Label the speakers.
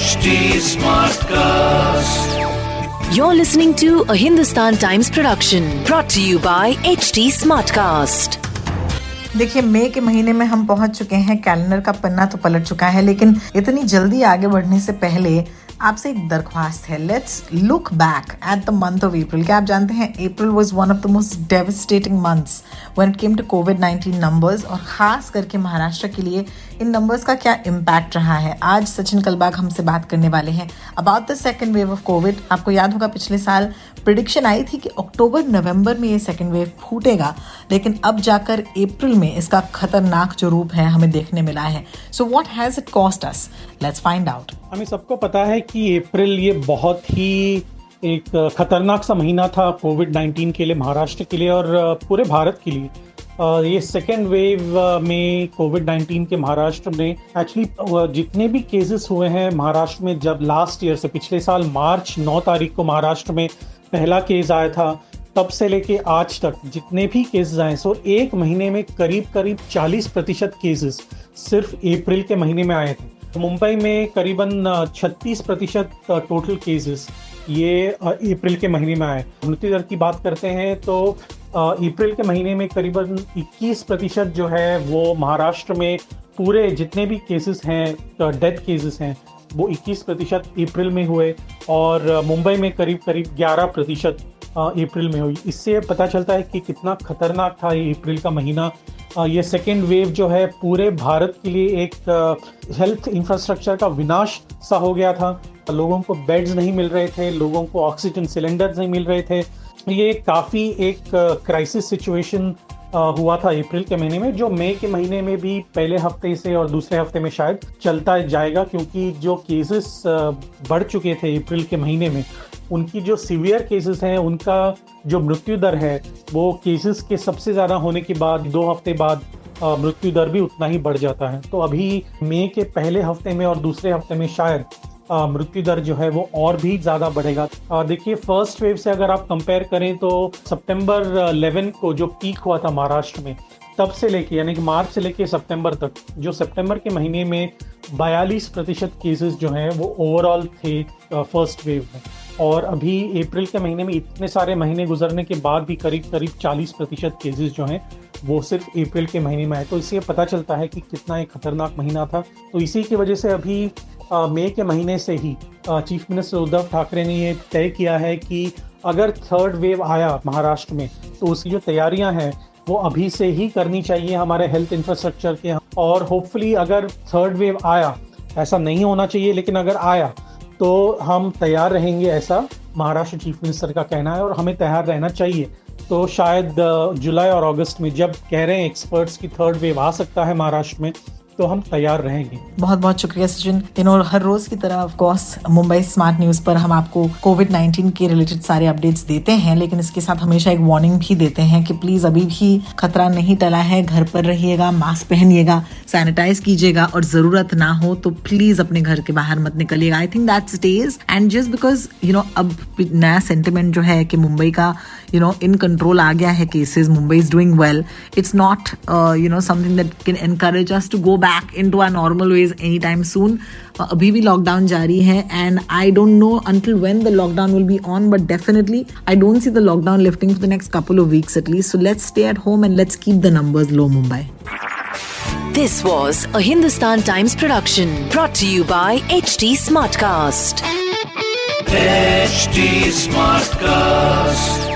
Speaker 1: HD Smartcast.
Speaker 2: You're listening to a Hindustan Times production brought to you by HD Smartcast.
Speaker 3: देखिए मई के महीने में हम पहुँच चुके हैं कैलेंडर का पन्ना तो पलट चुका है लेकिन इतनी जल्दी आगे बढ़ने से पहले आपसे एक दरख्वास्त है। Let's look back at the month of April क्या आप जानते हैं April was one of the most devastating months when it came to COVID 19 numbers और खास करके महाराष्ट्र के लिए इन नंबर्स का क्या इम्पैक्ट रहा है। आज सचिन कलबाग हमसे बात करने वाले हैं। About the second wave of COVID आपको याद होगा, पिछले साल प्रिडिक्शन आई थी कि अक्टूबर नवंबर में ये सेकेंड वेव फूटेगा, लेकिन अब जाकर अप्रैल में इसका खतरनाक जो रूप है, हमें देखने मिला है। So what has it cost us let's find out
Speaker 4: हमें सबको पता है कि अप्रैल ये बहुत ही एक खतरनाक सा महीना था कोविड 19 के लिए, महाराष्ट्र के लिए और पूरे भारत के लिए। ये सेकेंड वेव में कोविड 19 के महाराष्ट्र में एक्चुअली जितने भी केसेस हुए हैं महाराष्ट्र में जब लास्ट ईयर से, पिछले साल मार्च 9 तारीख को महाराष्ट्र में पहला केस आया था, तब से लेके आज तक जितने भी केसेस आए सो एक महीने में करीब करीब 40 प्रतिशत केसेस सिर्फ़ अप्रैल के महीने में आए थे। मुंबई में करीबन 36 प्रतिशत टोटल केसेस ये अप्रैल के महीने में आए। मृत्यु दर की बात करते हैं तो अप्रैल के महीने में करीबन 21 प्रतिशत जो है वो महाराष्ट्र में पूरे जितने भी केसेस हैं डेथ केसेस हैं, वो 21 प्रतिशत अप्रैल में हुए और मुंबई में करीब करीब 11 प्रतिशत अप्रैल में हुई। इससे पता चलता है कि कितना खतरनाक था ये अप्रैल का महीना। ये सेकेंड वेव जो है पूरे भारत के लिए एक हेल्थ इंफ्रास्ट्रक्चर का विनाश सा हो गया था। लोगों को बेड्स नहीं मिल रहे थे, लोगों को ऑक्सीजन सिलेंडर्स नहीं मिल रहे थे। ये काफ़ी एक क्राइसिस सिचुएशन हुआ था अप्रैल के महीने में, जो मई के महीने में भी पहले हफ़्ते से और दूसरे हफ़्ते में शायद चलता जाएगा, क्योंकि जो केसेस बढ़ चुके थे अप्रैल के महीने में उनकी जो सीवियर केसेस हैं, उनका जो मृत्यु दर है, वो केसेस के सबसे ज़्यादा होने के बाद, दो हफ़्ते बाद मृत्यु दर भी उतना ही बढ़ जाता है। तो अभी मई के पहले हफ़्ते में और दूसरे हफ़्ते में शायद मृत्यु दर जो है वो और भी ज़्यादा बढ़ेगा। देखिए फ़र्स्ट वेव से अगर आप कंपेयर करें तो सितंबर 11 को जो पीक हुआ था महाराष्ट्र में, तब से लेके, यानी कि मार्च से लेके सितंबर तक, जो सितंबर के महीने में 42 प्रतिशत केसेस जो हैं, वो ओवरऑल थे फ़र्स्ट वेव में। और अभी अप्रैल के महीने में इतने सारे महीने गुजरने के बाद भी करीब करीब 40 प्रतिशत केसेस जो हैं, वो सिर्फ़ अप्रैल के महीने में आए। तो इससे पता चलता है कि कितना एक खतरनाक महीना था। तो इसी की वजह से अभी मई के महीने से ही चीफ मिनिस्टर उद्धव ठाकरे ने ये तय किया है कि अगर थर्ड वेव आया महाराष्ट्र में तो उसकी जो तैयारियाँ हैं, वो अभी से ही करनी चाहिए हमारे हेल्थ इंफ्रास्ट्रक्चर के। और होपफुली अगर थर्ड वेव आया, ऐसा नहीं होना चाहिए, लेकिन अगर आया तो हम तैयार रहेंगे ऐसा महाराष्ट्र चीफ मिनिस्टर का कहना है और हमें तैयार रहना चाहिए। तो शायद जुलाई और अगस्त में जब कह रहे हैं एक्सपर्ट्स की थर्ड वेव आ सकता है महाराष्ट्र में तो हम तैयार रहेंगे।
Speaker 3: बहुत बहुत शुक्रिया, सचिन। इन और हर रोज की तरह of course Mumbai smart news पर हम आपको कोविड 19 के रिलेटेड सारे अपडेट्स देते हैं, लेकिन इसके साथ हमेशा एक वार्निंग भी देते हैं कि प्लीज़ अभी भी खतरा नहीं टला है, घर पर रहिएगा मास्क पहनिएगा सैनिटाइज कीजिएगा और ज़रूरत ना हो तो प्लीज़ अपने घर के बाहर मत निकलिएगा। I think that stage and just because you know अब नया सेंटिमेंट जो है कि मुंबई का you know in control aa gaya hai cases. Mumbai is doing well. It's not uh, you know something that can encourage us to go back into our normal ways anytime soon. Uh, abhi bhi lockdown jari hai and i don't know until when the lockdown will be on but definitely i don't see the lockdown lifting for the next couple of weeks at least. So let's stay at home and let's keep the numbers low mumbai.
Speaker 2: This was a Hindustan Times production brought to you by HT Smartcast.
Speaker 1: HT Smartcast.